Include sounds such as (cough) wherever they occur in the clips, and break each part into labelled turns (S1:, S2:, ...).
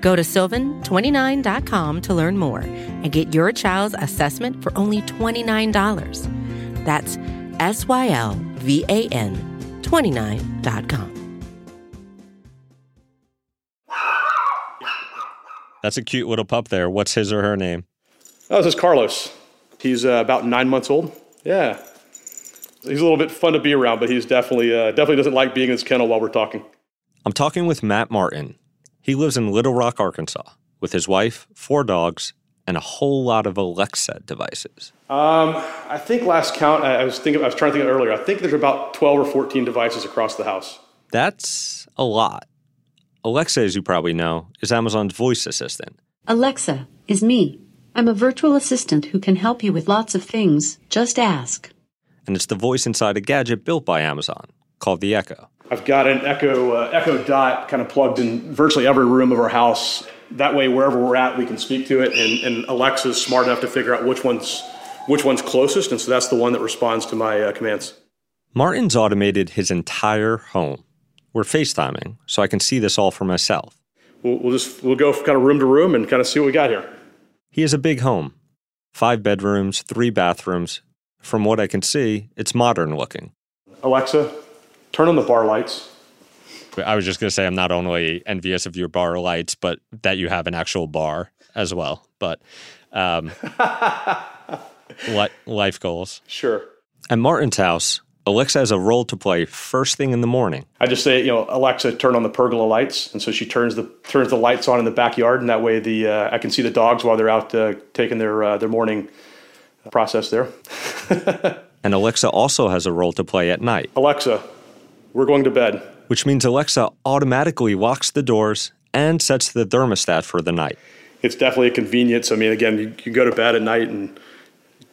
S1: Go to sylvan29.com to learn more and get your child's assessment for only $29. That's S Y L V A N 29.com.
S2: That's a cute little pup there. What's his or her name?
S3: Oh, this is Carlos. He's uh, about nine months old. Yeah. He's a little bit fun to be around, but he's definitely uh, definitely doesn't like being in his kennel while we're talking.
S2: I'm talking with Matt Martin. He lives in Little Rock, Arkansas, with his wife, four dogs, and a whole lot of Alexa devices.
S3: Um, I think last count, I was thinking, I was trying to think earlier. I think there's about 12 or 14 devices across the house.
S2: That's a lot. Alexa, as you probably know, is Amazon's voice assistant.
S4: Alexa is me. I'm a virtual assistant who can help you with lots of things. Just ask.
S2: And it's the voice inside a gadget built by Amazon called the Echo.
S3: I've got an Echo uh, Echo Dot kind of plugged in virtually every room of our house. That way, wherever we're at, we can speak to it, and, and Alexa's smart enough to figure out which one's which one's closest, and so that's the one that responds to my uh, commands.
S2: Martin's automated his entire home. We're FaceTiming, so I can see this all for myself.
S3: We'll, we'll just we'll go kind of room to room and kind of see what we got here.
S2: He has a big home, five bedrooms, three bathrooms. From what I can see, it's modern looking.
S3: Alexa, turn on the bar lights.
S2: I was just going to say I'm not only envious of your bar lights, but that you have an actual bar as well. But um, (laughs) li- life goals.
S3: Sure.
S2: At Martin's house, Alexa has a role to play first thing in the morning.
S3: I just say, you know, Alexa, turn on the pergola lights, and so she turns the turns the lights on in the backyard, and that way the uh, I can see the dogs while they're out uh, taking their uh, their morning process there. (laughs)
S2: And Alexa also has a role to play at night,
S3: Alexa, we're going to bed.
S2: which means Alexa automatically locks the doors and sets the thermostat for the night.
S3: It's definitely a convenience. I mean, again, you can go to bed at night and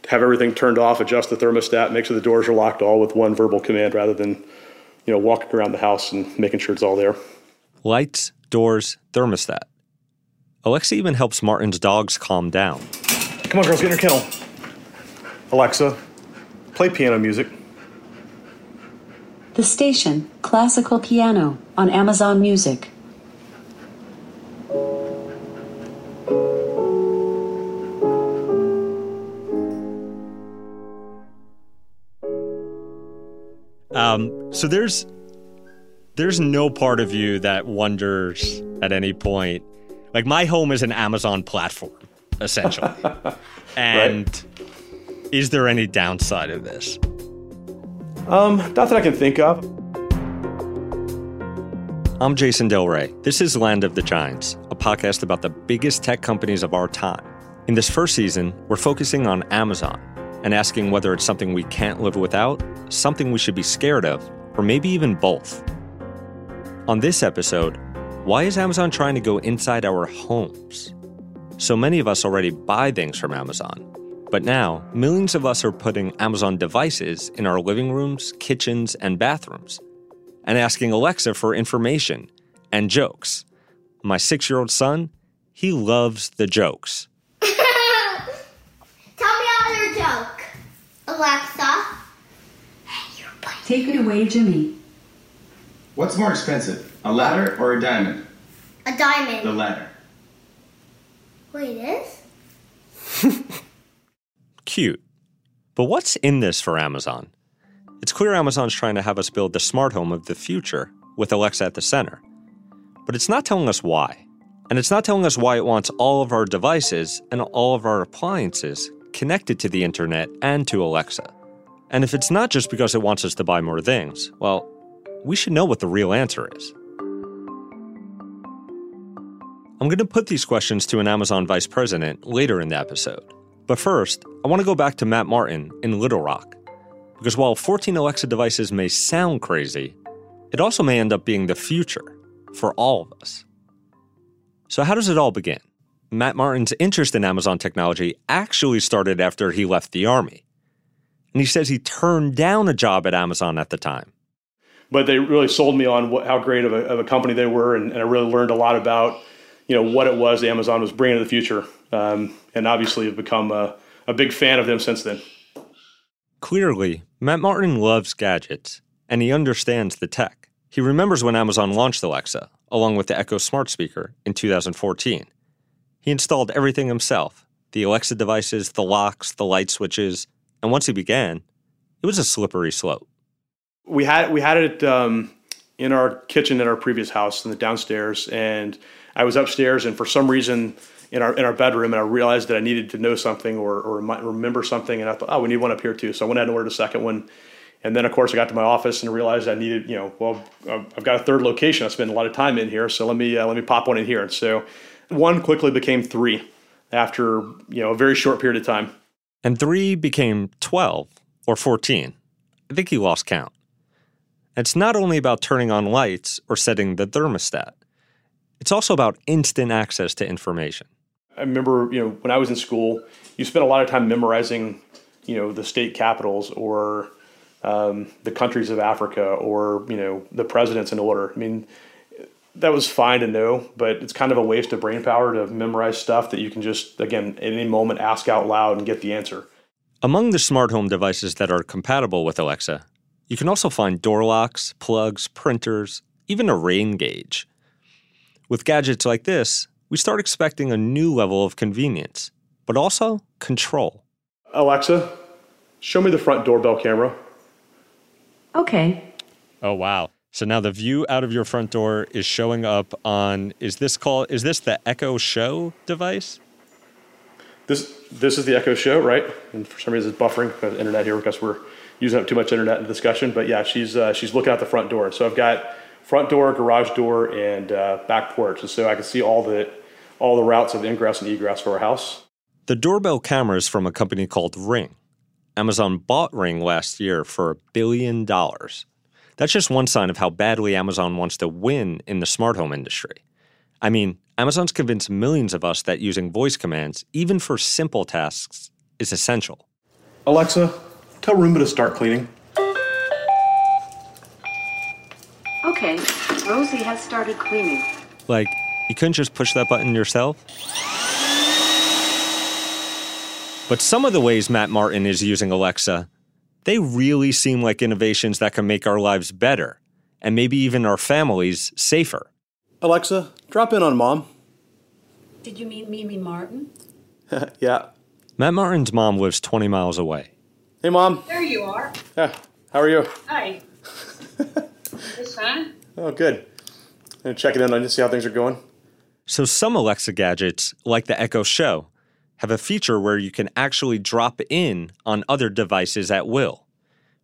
S3: have everything turned off, adjust the thermostat, make sure the doors are locked, all with one verbal command, rather than you know walking around the house and making sure it's all there.
S2: Lights, doors, thermostat. Alexa even helps Martin's dogs calm down.
S3: Come on, girls, get in your kennel. Alexa, play piano music.
S4: The station, Classical Piano, on Amazon Music.
S2: Um, so there's there's no part of you that wonders at any point. Like my home is an Amazon platform, essentially. (laughs) and is there any downside of this?
S3: Um, not that I can think of.
S2: I'm Jason Del Rey. This is Land of the Giants, a podcast about the biggest tech companies of our time. In this first season, we're focusing on Amazon and asking whether it's something we can't live without, something we should be scared of, or maybe even both. On this episode, why is Amazon trying to go inside our homes? So many of us already buy things from Amazon, but now millions of us are putting Amazon devices in our living rooms, kitchens, and bathrooms and asking Alexa for information and jokes. My six year old son, he loves the jokes. (laughs)
S5: Tell me another joke. Alexa. Hey, you're playing.
S4: Take it away, Jimmy.
S6: What's more expensive, a ladder or a diamond?
S5: A diamond.
S6: The ladder.
S5: Wait, it is?
S2: Cute. But what's in this for Amazon? It's clear Amazon's trying to have us build the smart home of the future with Alexa at the center. But it's not telling us why. And it's not telling us why it wants all of our devices and all of our appliances connected to the internet and to Alexa. And if it's not just because it wants us to buy more things, well, we should know what the real answer is. I'm going to put these questions to an Amazon vice president later in the episode. But first, I want to go back to Matt Martin in Little Rock. Because while 14 Alexa devices may sound crazy, it also may end up being the future for all of us. So, how does it all begin? Matt Martin's interest in Amazon technology actually started after he left the Army. And he says he turned down a job at Amazon at the time.
S3: But they really sold me on what, how great of a, of a company they were, and, and, I really learned a lot about you know what it was Amazon was bringing to the future, um, and obviously have become a, a big fan of them since then.
S2: Clearly, Matt Martin loves gadgets, and he understands the tech. He remembers when Amazon launched Alexa, along with the Echo smart speaker, in 2014. He installed everything himself the Alexa devices, the locks, the light switches, and once he began, it was a slippery slope.
S3: We had we had it um, in our kitchen in our previous house in the downstairs, and I was upstairs, and for some reason in our in our bedroom, and I realized that I needed to know something or or remember something, and I thought, oh, we need one up here too. So I went ahead and ordered a second one. And then, of course, I got to my office and realized I needed, you know, well, I've got a third location. I spend a lot of time in here, so let me uh, let me pop one in here. And so one quickly became three after you know a very short period of time.
S2: And three became 12 or 14. I think he lost count. It's not only about turning on lights or setting the thermostat, it's also about instant access to information.
S3: I remember, you know, when I was in school, you spent a lot of time memorizing, you know, the state capitals or um, the countries of Africa or, you know, the presidents in order. I mean, that was fine to know, but it's kind of a waste of brain power to memorize stuff that you can just, again, at any moment ask out loud and get the answer.
S2: Among the smart home devices that are compatible with Alexa, you can also find door locks, plugs, printers, even a rain gauge. With gadgets like this, we start expecting a new level of convenience, but also control.
S3: Alexa, show me the front doorbell camera.
S4: Okay.
S2: Oh, wow. So now the view out of your front door is showing up on is this call is this the Echo Show device?
S3: This this is the Echo Show, right? And for some reason it's buffering the internet here because we're using up too much internet in the discussion. But yeah, she's uh, she's looking out the front door. So I've got front door, garage door, and uh, back porch, and so I can see all the all the routes of ingress and egress for our house.
S2: The doorbell camera is from a company called Ring. Amazon bought Ring last year for a billion dollars. That's just one sign of how badly Amazon wants to win in the smart home industry. I mean, Amazon's convinced millions of us that using voice commands, even for simple tasks, is essential.
S3: Alexa, tell Roomba to start cleaning.
S4: Okay, Rosie has started cleaning.
S2: Like, you couldn't just push that button yourself? But some of the ways Matt Martin is using Alexa they really seem like innovations that can make our lives better and maybe even our families safer.
S3: Alexa, drop in on mom.
S7: Did you mean Mimi Martin? (laughs)
S3: yeah.
S2: Matt Martin's mom lives 20 miles away.
S3: Hey, mom.
S7: There you are.
S3: Yeah. How are you?
S7: Hi. (laughs) it's fine.
S3: Oh, good. And checking in on you, see how things are going.
S2: So, some Alexa gadgets, like the Echo Show, have a feature where you can actually drop in on other devices at will.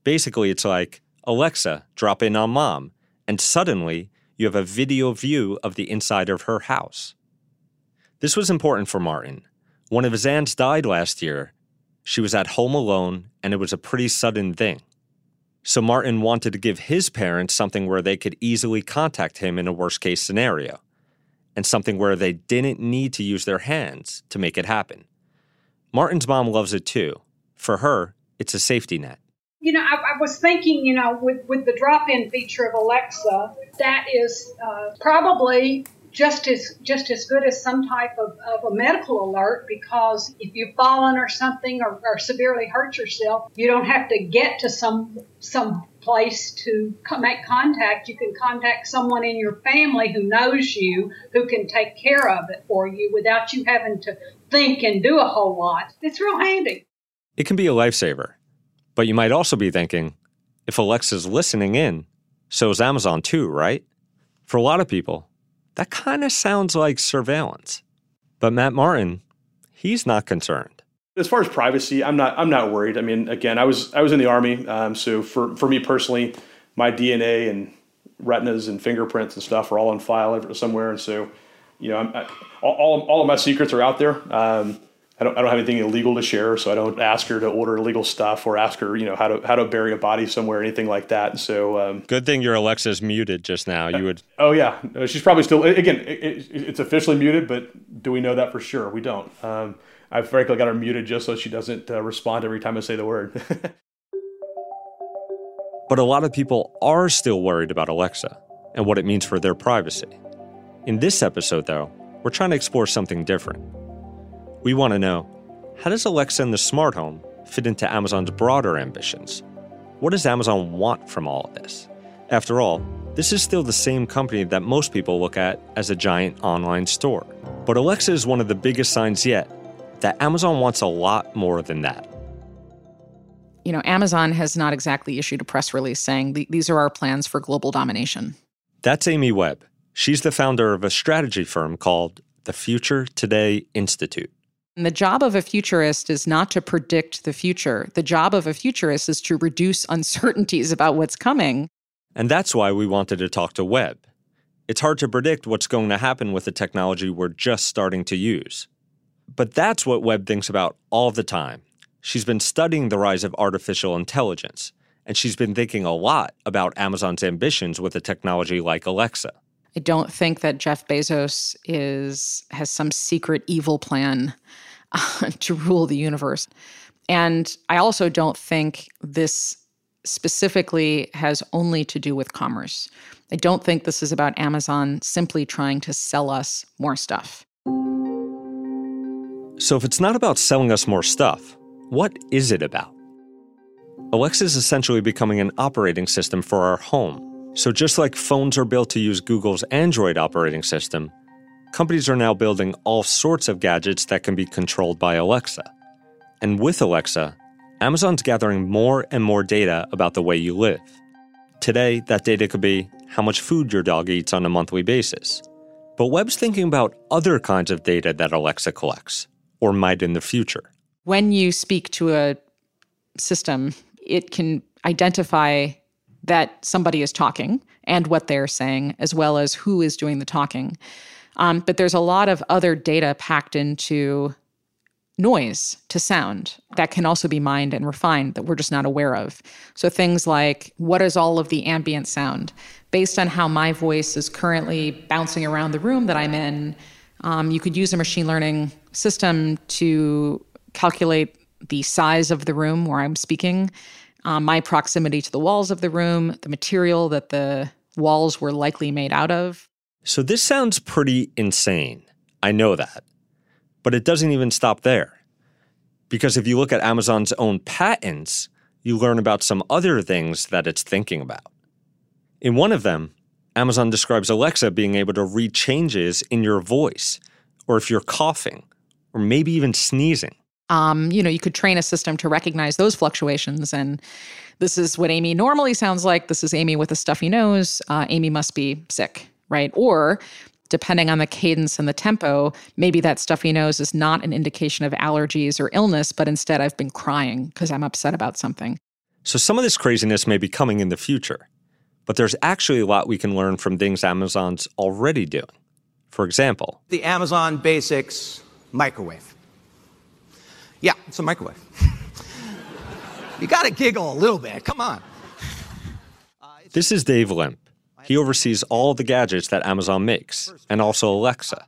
S2: Basically, it's like, Alexa, drop in on mom, and suddenly you have a video view of the inside of her house. This was important for Martin. One of his aunts died last year. She was at home alone, and it was a pretty sudden thing. So Martin wanted to give his parents something where they could easily contact him in a worst case scenario and something where they didn't need to use their hands to make it happen. Martin's mom loves it too. For her, it's a safety net.
S7: You know, I, I was thinking, you know, with, with the drop in feature of Alexa, that is uh, probably just as just as good as some type of, of a medical alert because if you've fallen or something or, or, severely hurt yourself, you don't have to get to some some place to make contact. You can contact someone in your family who knows you, who can take care of it for you without you having to think and do a whole lot. It's real handy.
S2: It can be a lifesaver, but you might also be thinking, if Alexa's listening in, so is Amazon too, right? For a lot of people, that kind of sounds like surveillance. But Matt Martin, he's not concerned.
S3: As far as privacy, I'm not. I'm not worried. I mean, again, I was I was in the army, um, so for for me personally, my DNA and retinas and fingerprints and stuff are all on file somewhere, and so you know, I, all all of my secrets are out there. Um, I don't, I don't have anything illegal to share, so I don't ask her to order illegal stuff or ask her, you know, how to how to bury a body somewhere, or anything like that. So um,
S2: good thing your Alexa's muted just now. You would.
S3: Oh yeah, she's probably still. Again, it, it, it's officially muted, but do we know that for sure? We don't. Um, I've frankly got her muted just so she doesn't uh, respond every time I say the word. (laughs)
S2: but a lot of people are still worried about Alexa and what it means for their privacy. In this episode, though, we're trying to explore something different. We want to know how does Alexa and the smart home fit into Amazon's broader ambitions? What does Amazon want from all of this? After all, this is still the same company that most people look at as a giant online store. But Alexa is one of the biggest signs yet that Amazon wants a lot more than that.
S8: You know, Amazon has not exactly issued a press release saying these are our plans for global domination.
S2: That's Amy Webb. She's the founder of a strategy firm called the Future Today Institute.
S8: And the job of a futurist is not to predict the future. The job of a futurist is to reduce (laughs) uncertainties about what's coming.
S2: And that's why we wanted to talk to Webb. It's hard to predict what's going to happen with the technology we're just starting to use. But that's what Webb thinks about all the time. She's been studying the rise of artificial intelligence, and she's been thinking a lot about Amazon's ambitions with a technology like Alexa.
S8: I don't think that Jeff Bezos is has some secret evil plan (laughs) to rule the universe. And I also don't think this specifically has only to do with commerce. I don't think this is about Amazon simply trying to sell us more stuff.
S2: So, if it's not about selling us more stuff, what is it about? Alexa is essentially becoming an operating system for our home so, just like phones are built to use Google's Android operating system, companies are now building all sorts of gadgets that can be controlled by Alexa. And with Alexa, Amazon's gathering more and more data about the way you live. Today, that data could be how much food your dog eats on a monthly basis. But Webb's thinking about other kinds of data that Alexa collects, or might in the future.
S8: When you speak to a system, it can identify that somebody is talking and what they're saying, as well as who is doing the talking. Um, but there's a lot of other data packed into noise to sound that can also be mined and refined that we're just not aware of. So things like what is all of the ambient sound based on how my voice is currently bouncing around the room that I'm in. Um, you could use a machine learning system to calculate the size of the room where I'm speaking um, my proximity to the walls of the room, the material that the walls were likely made out of.
S2: So this sounds pretty insane. I know that. But it doesn't even stop there. Because if you look at Amazon's own patents, you learn about some other things that it's thinking about. In one of them, Amazon describes Alexa being able to read changes in your voice, or if you're coughing, or maybe even sneezing.
S8: Um, you know, you could train a system to recognize those fluctuations. And this is what Amy normally sounds like. This is Amy with a stuffy nose. Uh, Amy must be sick, right? Or depending on the cadence and the tempo, maybe that stuffy nose is not an indication of allergies or illness, but instead I've been crying because I'm upset about something.
S2: So some of this craziness may be coming in the future, but there's actually a lot we can learn from things Amazon's already doing. For example,
S9: the Amazon Basics microwave. Yeah, it's a microwave. (laughs) you got to giggle a little bit. Come on.
S2: This is Dave Limp. He oversees all the gadgets that Amazon makes, and also Alexa.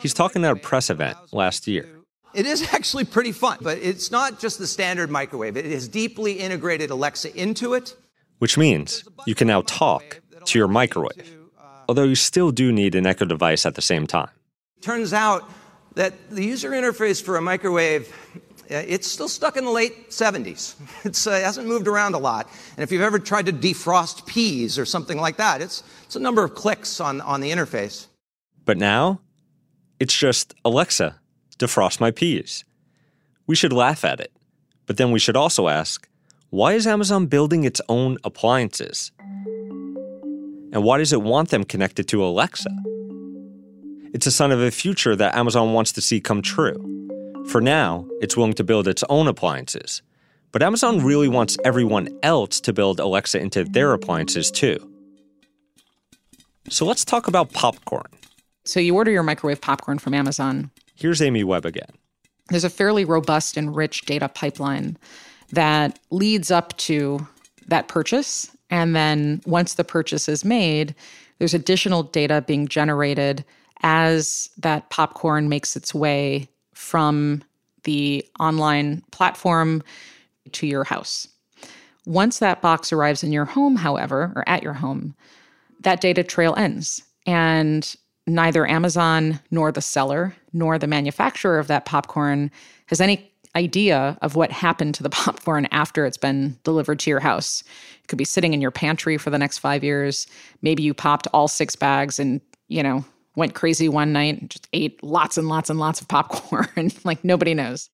S2: He's talking at a press event last year.
S9: It is (laughs) actually pretty fun, but it's not just the standard microwave. It has deeply integrated Alexa into it.
S2: Which means you can now talk to your microwave, although you still do need an Echo device at the same time.
S9: Turns out that the user interface for a microwave uh, it's still stuck in the late 70s. Uh, it uh, hasn't moved around a lot. And if you've ever tried to defrost peas or something like that, it's, it's a number of clicks on, on the interface.
S2: But now, it's just Alexa, defrost my peas. We should laugh at it. But then we should also ask why is Amazon building its own appliances? And why does it want them connected to Alexa? It's a sign of a future that Amazon wants to see come true. For now, it's willing to build its own appliances. But Amazon really wants everyone else to build Alexa into their appliances too. So let's talk about popcorn.
S8: So you order your microwave popcorn from Amazon.
S2: Here's Amy Webb again.
S8: there's a fairly robust and rich data pipeline that leads up to that purchase. And then once the purchase is made, there's additional data being generated as that popcorn makes its way from the online platform to your house. Once that box arrives in your home, however, or at your home, that data trail ends. And neither Amazon nor the seller nor the manufacturer of that popcorn has any idea of what happened to the (laughs) popcorn after it's been delivered to your house. It could be sitting in your pantry for the next five years. Maybe you popped all six bags and, you know, went crazy one night and just ate lots and lots and lots of popcorn. (laughs) like nobody knows.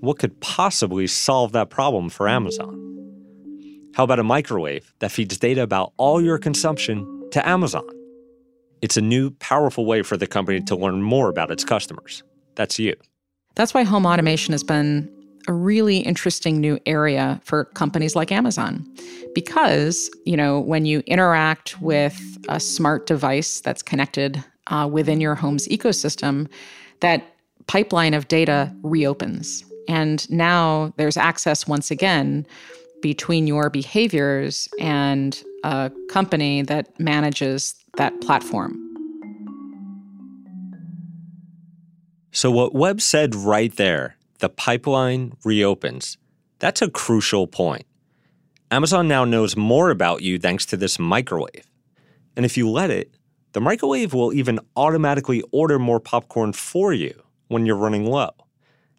S2: What could possibly solve that problem for Amazon? How about a microwave that feeds data about all your consumption to Amazon? It's a new, powerful way for the company to learn more about its customers. That's you.
S8: That's why home automation has been a really interesting new area for companies like Amazon. Because, you know, when you interact with a smart device that's connected uh, within your home's ecosystem, that pipeline of data reopens. And now there's access once again between your behaviors and a company that manages that platform.
S2: So, what Webb said right there, the pipeline reopens, that's a crucial point. Amazon now knows more about you thanks to this microwave. And if you let it, the microwave will even automatically order more popcorn for you when you're running low.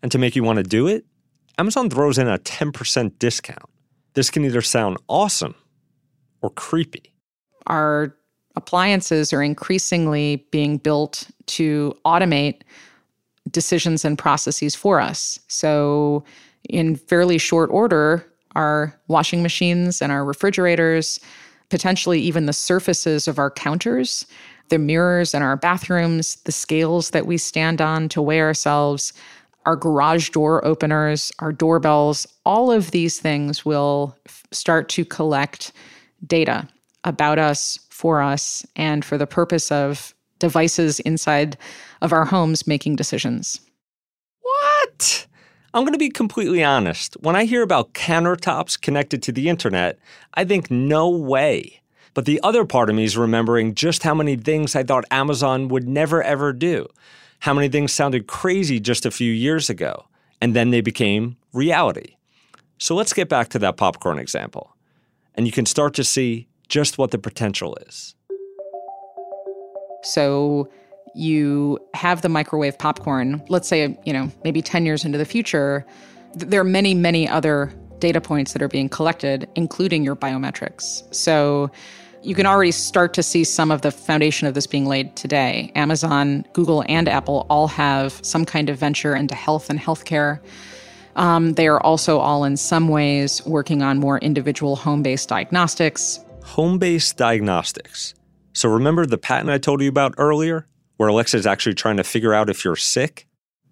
S2: And to make you want to do it, Amazon throws in a 10% discount. This can either sound awesome or creepy.
S8: Our appliances are increasingly being built to automate decisions and processes for us. So, in fairly short order, our washing machines and our refrigerators, potentially even the surfaces of our counters, the mirrors in our bathrooms, the scales that we stand on to weigh ourselves, our garage door openers, our doorbells, all of these things will f- start to collect data about us, for us, and for the purpose of devices inside of our homes making decisions.
S2: What? I'm going to be completely honest. When I hear about countertops connected to the internet, I think no way. But the other part of me is remembering just how many things I thought Amazon would never ever do how many things sounded crazy just a few years ago, and then they became reality. So let's get back to that popcorn example, and you can start to see just what the potential is.
S8: So you have the microwave popcorn, let's say, you know, maybe 10 years into the future, there are many, many other data points that are being collected, including your biometrics. So you can already start to see some of the foundation of this being laid today. Amazon, Google, and Apple all have some kind of venture into health and healthcare. Um, they are also all, in some ways, working on more individual home based diagnostics.
S2: Home based diagnostics. So, remember the patent I told you about earlier, where Alexa is actually trying to figure out if you're sick?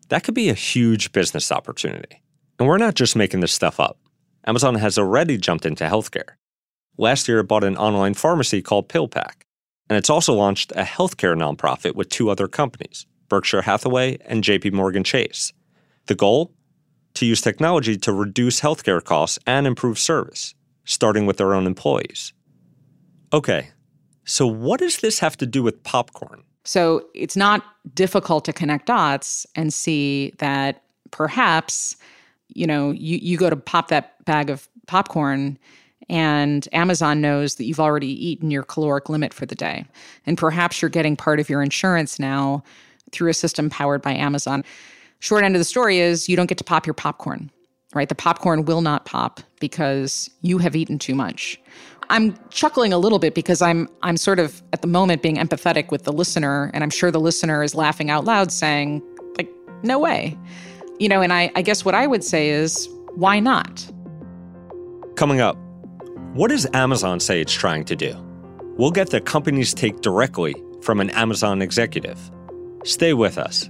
S2: That could be a huge business opportunity. And we're not just making this stuff up. Amazon has already jumped into healthcare. Last year, it bought an online pharmacy called PillPack, and it's also launched a healthcare nonprofit with two other companies, Berkshire Hathaway and JP Morgan Chase. The goal? To use technology to reduce healthcare costs and improve service, starting with their own employees. Okay, so what does this have to do with popcorn?
S8: So it's not difficult to connect dots and see that perhaps, you know, you, you go to pop that bag of popcorn and Amazon knows that you've already eaten your caloric limit for the day. And perhaps you're getting part of your insurance now through a system powered by Amazon. Short end of the story is you don't get to pop your popcorn, right? The popcorn will not pop because you have eaten too much. I'm chuckling a little bit because I'm I'm sort of at the moment being empathetic with the listener, and I'm sure the listener is laughing out loud saying, like, no way. You know, and I, I guess what I would say is, why not?
S2: Coming up, what does Amazon say it's trying to do? We'll get the company's take directly from an Amazon executive. Stay with us.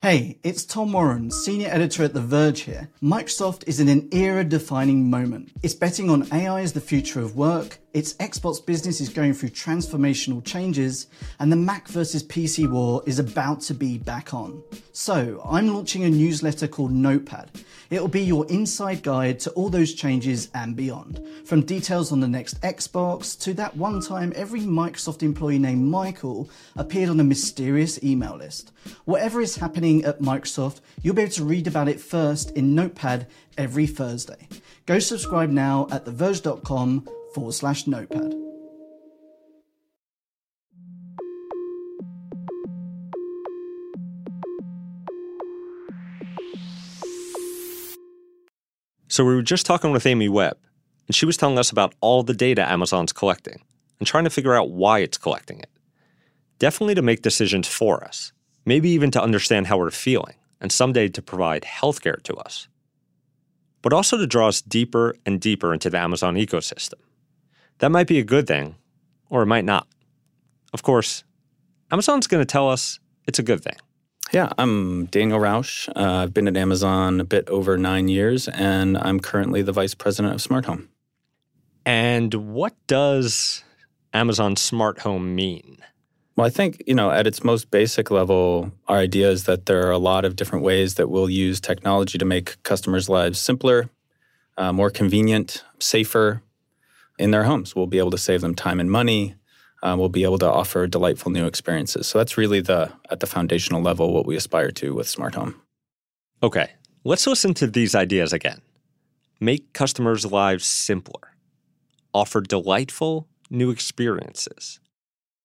S10: Hey, it's Tom Warren, senior editor at The Verge here. Microsoft is in an era defining moment. It's betting on AI as the future of work, its Xbox business is going through transformational changes, and the Mac versus PC war is about to be back on. So, I'm launching a newsletter called Notepad. It'll be your inside guide to all those changes and beyond. From details on the next Xbox to that one time every Microsoft employee named Michael appeared on a mysterious email list. Whatever is happening at Microsoft, you'll be able to read about it first in Notepad every Thursday. Go subscribe now at theverge.com forward slash notepad.
S2: So we were just talking with Amy Webb, and she was telling us about all the data Amazon's collecting and trying to figure out why it's collecting it. Definitely to make decisions for us, maybe even to understand how we're feeling, and someday to provide healthcare to us. But also to draw us deeper and deeper into the Amazon ecosystem. That might be a good thing, or it might not. Of course, Amazon's going to tell us it's a good thing.
S11: Yeah, I'm Daniel Rausch. Uh, I've been at Amazon a bit over nine years, and I'm currently the vice president of Smart Home.
S2: And what does Amazon Smart Home mean?
S11: Well, I think, you know, at its most basic level, our idea is that there are a lot of different ways that we'll use technology to make customers' lives simpler, uh, more convenient, safer in their homes. We'll be able to save them time and money, uh, we'll be able to offer delightful new experiences. So that's really the at the foundational level what we aspire to with Smart Home.
S2: Okay, let's listen to these ideas again. Make customers' lives simpler. Offer delightful new experiences.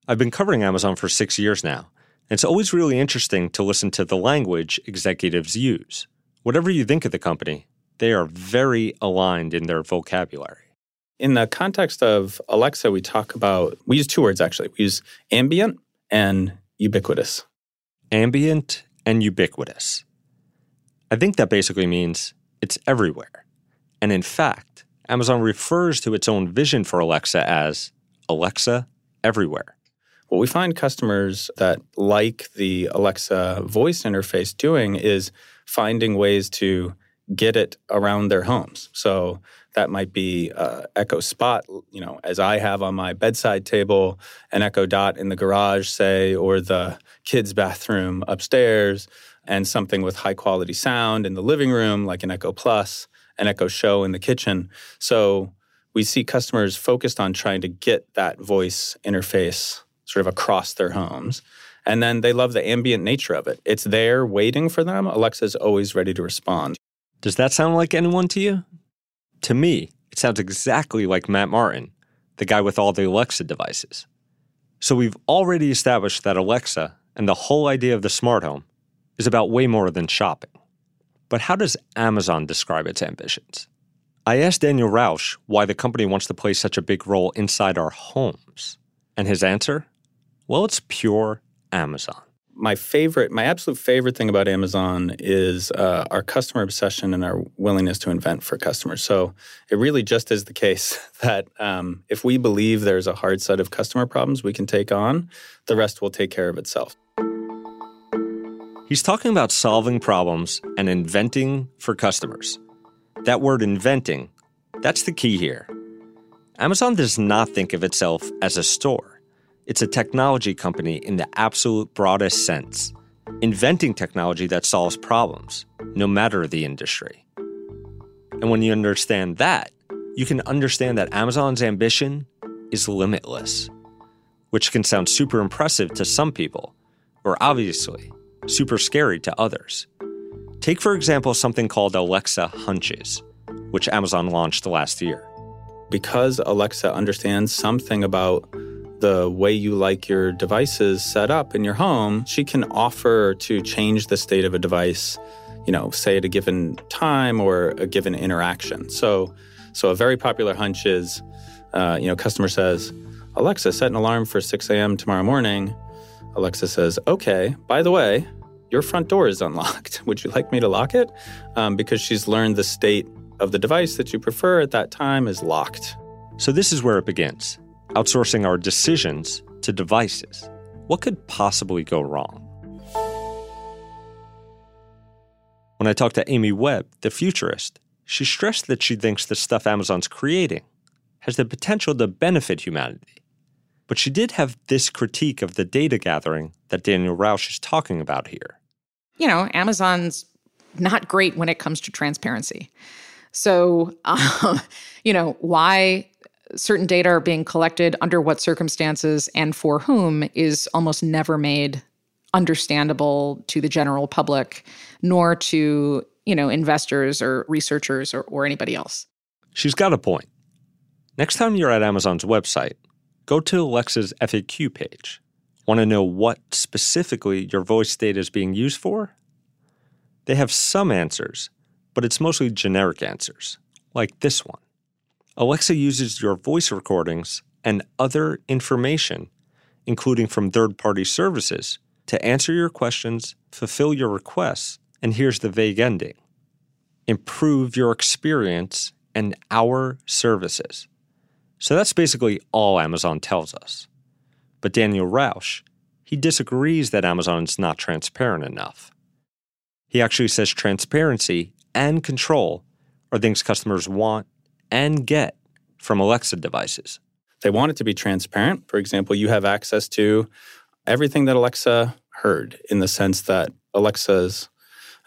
S2: I've been covering Amazon for six years now, and it's always really interesting to listen to the language executives use. Whatever you think of the company, they are very aligned in their vocabulary.
S11: In the context of Alexa, we talk about, we use two words actually. We use ambient and ubiquitous.
S2: Ambient and ubiquitous. I think that basically means it's everywhere. And in fact, Amazon refers to its own vision for Alexa as Alexa everywhere.
S11: What we find customers that like the Alexa voice interface doing is finding ways to get it around their homes. So that might be uh, Echo Spot, you know, as I have on my bedside table, an Echo Dot in the garage, say, or the kids' bathroom upstairs, and something with high quality sound in the living room, like an Echo Plus, an Echo Show in the kitchen. So we see customers focused on trying to get that voice interface sort of across their homes. And then they love the ambient nature of it. It's there waiting for them. Alexa's always ready to respond.
S2: Does that sound like anyone to you? To me, it sounds exactly like Matt Martin, the guy with all the Alexa devices. So we've already established that Alexa and the whole idea of the smart home is about way more than shopping. But how does Amazon describe its ambitions? I asked Daniel Rausch why the company wants to play such a big role inside our homes. And his answer? Well, it's pure Amazon
S11: my favorite, my absolute favorite thing about Amazon is uh, our customer obsession and our willingness to invent for customers. So it really just is the case (laughs) that um, if we believe there's a hard set of customer problems we can take on, the rest will take care of itself.
S2: He's talking about solving problems and inventing for customers. That word inventing, that's the key here. Amazon does not think of itself as a store. It's a technology company in the absolute broadest sense, inventing technology that solves problems, no matter the industry. And when you understand that, you can understand that Amazon's ambition is limitless, which can sound super impressive to some people, or obviously super scary to others. Take, for example, something called Alexa Hunches, which Amazon launched last year.
S11: Because Alexa understands something about the way you like your devices set up in your home, she can offer to change the state of a device, you know, say at a given time or a given interaction. So, so a very popular hunch is, uh, you know, customer says, Alexa, set an alarm for 6 a.m. tomorrow morning. Alexa says, okay, by the way, your front door is unlocked. (laughs) Would you like me to lock it? Um, because she's learned the state of the device that you prefer at that time is locked.
S2: So, this is where it begins outsourcing our decisions to devices. What could possibly go wrong? When I talked to Amy Webb, the futurist, she stressed that she thinks the stuff Amazon's creating has the potential to benefit humanity. But she did have this critique of the data gathering that Daniel Rausch is talking about here.
S8: You know, Amazon's not great when it comes to transparency. So, uh, (laughs) you know, why certain data are being collected, under what circumstances, and for whom is almost never made understandable to the general public, nor to, you know, investors or researchers or, or anybody else.
S2: She's got a point. Next time you're at Amazon's website, go to Alexa's FAQ page. Want to know what specifically your voice data is being used for? They have some answers, but it's mostly generic answers, like this one. Alexa uses your voice recordings and other information, including from third party services, to answer your questions, fulfill your requests, and here's the vague ending improve your experience and our services. So that's basically all Amazon tells us. But Daniel Rausch, he disagrees that Amazon is not transparent enough. He actually says transparency and control are things customers want and get from Alexa devices.
S11: They want it to be transparent. For example, you have access to everything that Alexa heard in the sense that Alexa's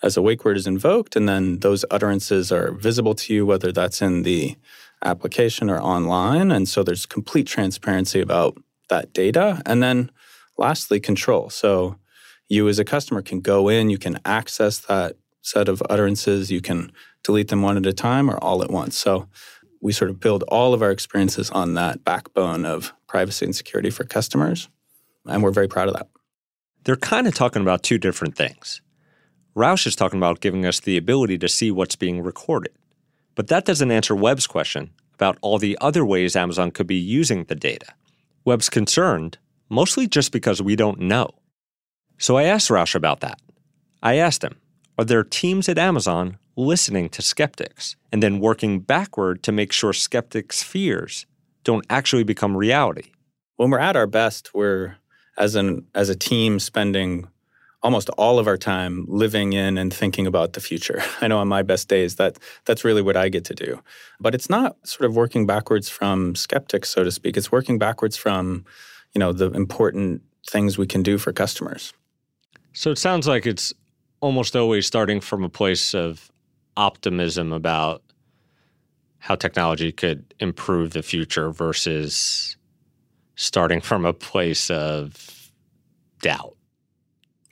S11: as a wake word is invoked, and then those utterances are visible to you, whether that's in the application or online. And so there's complete transparency about that data. And then lastly, control. So you as a customer can go in, you can access that set of utterances, you can delete them one at a time or all at once. So we sort of build all of our experiences on that backbone of privacy and security for customers. And we're very proud of that.
S2: They're kind of talking about two different things. Rausch is talking about giving us the ability to see what's being recorded. But that doesn't answer Webb's question about all the other ways Amazon could be using the data. Webb's concerned, mostly just because we don't know. So I asked Rausch about that. I asked him, are there teams at Amazon listening to skeptics and then working backward to make sure skeptics' fears don't actually become reality?
S11: When we're at our best, we're as an as a team spending almost all of our time living in and thinking about the future. (laughs) I know on my best days that that's really what I get to do. But it's not sort of working backwards from skeptics so to speak. It's working backwards from, you know, the important things we can do for customers.
S2: So it sounds like it's almost always starting from a place of optimism about how technology could improve the future versus starting from a place of doubt.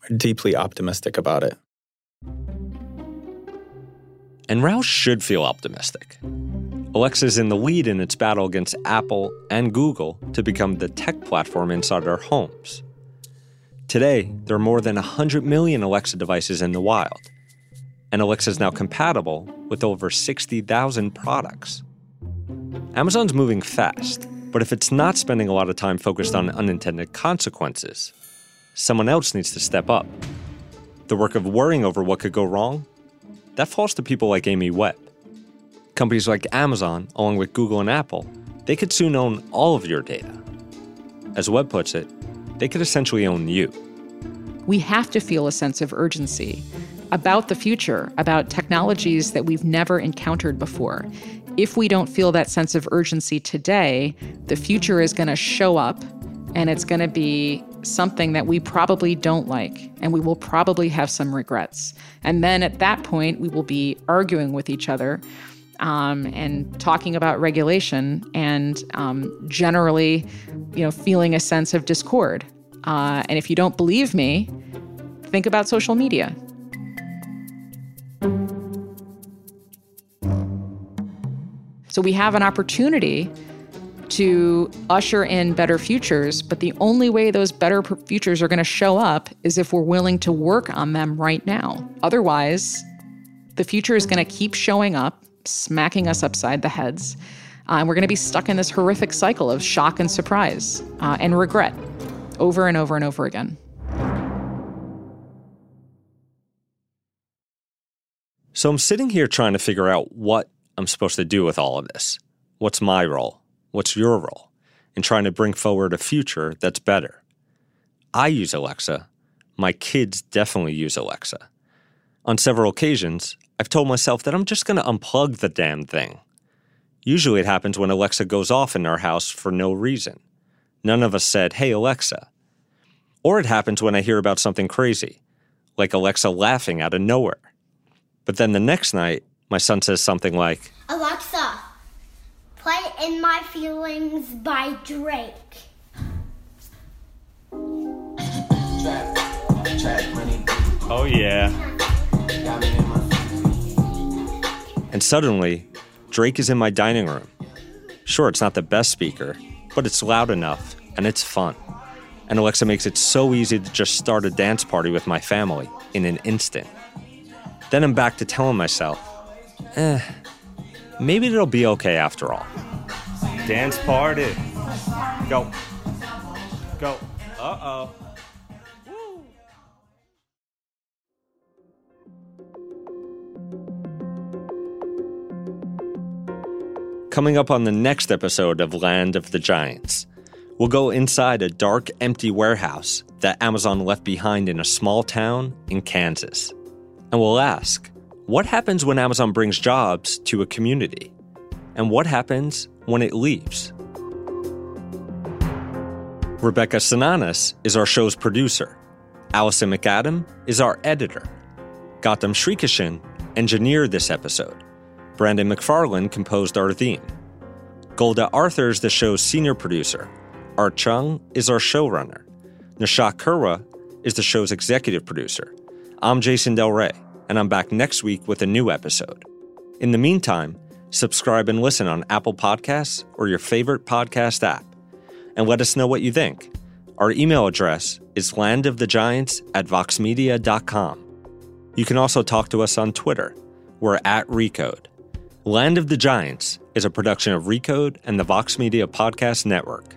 S11: We're deeply optimistic about it.
S2: And Rausch should feel optimistic. Alexa's in the lead in its battle against Apple and Google to become the tech platform inside our homes. Today, there are more than 100 million Alexa devices in the wild, and Alexa is now compatible with over 60,000 products. Amazon's moving fast, but if it's not spending a lot of time focused on unintended consequences, someone else needs to step up. The work of worrying over what could go wrong, that falls to people like Amy Webb. Companies like Amazon, along with Google and Apple, they could soon own all of your data. As Webb puts it, they could essentially own you.
S8: We have to feel a sense of urgency about the future, about technologies that we've never encountered before. If we don't feel that sense of urgency today, the future is going to show up and it's going to be something that we probably don't like and we will probably have some regrets. And then at that point, we will be arguing with each other um, and talking about regulation and um, generally, you know, feeling a sense of discord. Uh, and if you don't believe me, think about social media. So we have an opportunity to usher in better futures, but the only way those better futures are going to show up is if we're willing to work on them right now. Otherwise, The future is going to keep showing up, smacking us upside the heads. Uh, and we're going to be stuck in this horrific cycle of shock and surprise uh, and regret over and over and over again.
S2: So I'm sitting here trying to figure out what I'm supposed to do with all of this. What's my role? What's your role? In trying to bring forward a future that's better. I use Alexa. My kids definitely use Alexa. On several occasions, I've told myself that I'm just going to unplug the damn thing. Usually it happens when Alexa goes off in our house for no reason. None of us said, hey, Alexa. Or it happens when I hear about something crazy, like Alexa laughing out of nowhere. But then the next night, my son says something like,
S5: Alexa, play In My Feelings by Drake.
S2: Oh, yeah. And suddenly, Drake is in my dining room. Sure, it's not the best speaker, but it's loud enough and it's fun. And Alexa makes it so easy to just start a dance party with my family in an instant. Then I'm back to telling myself, eh, maybe it'll be okay after all. Dance party. Go. Go. Uh oh. Coming up on the next episode of Land of the Giants, we'll go inside a dark, empty warehouse that Amazon left behind in a small town in Kansas. And we'll ask what happens when Amazon brings jobs to a community? And what happens when it leaves? Rebecca Sananes is our show's producer. Allison McAdam is our editor. Gautam Srikishan engineered this episode. Brandon McFarland composed our theme. Golda Arthur is the show's senior producer. Art Chung is our showrunner. Nishat Kurwa is the show's executive producer. I'm Jason Del Rey, and I'm back next week with a new episode. In the meantime, subscribe and listen on Apple Podcasts or your favorite podcast app. And let us know what you think. Our email address is landofthegiants at voxmedia.com. You can also talk to us on Twitter. We're at Recode. Land of the Giants is a production of Recode and the Vox Media Podcast Network.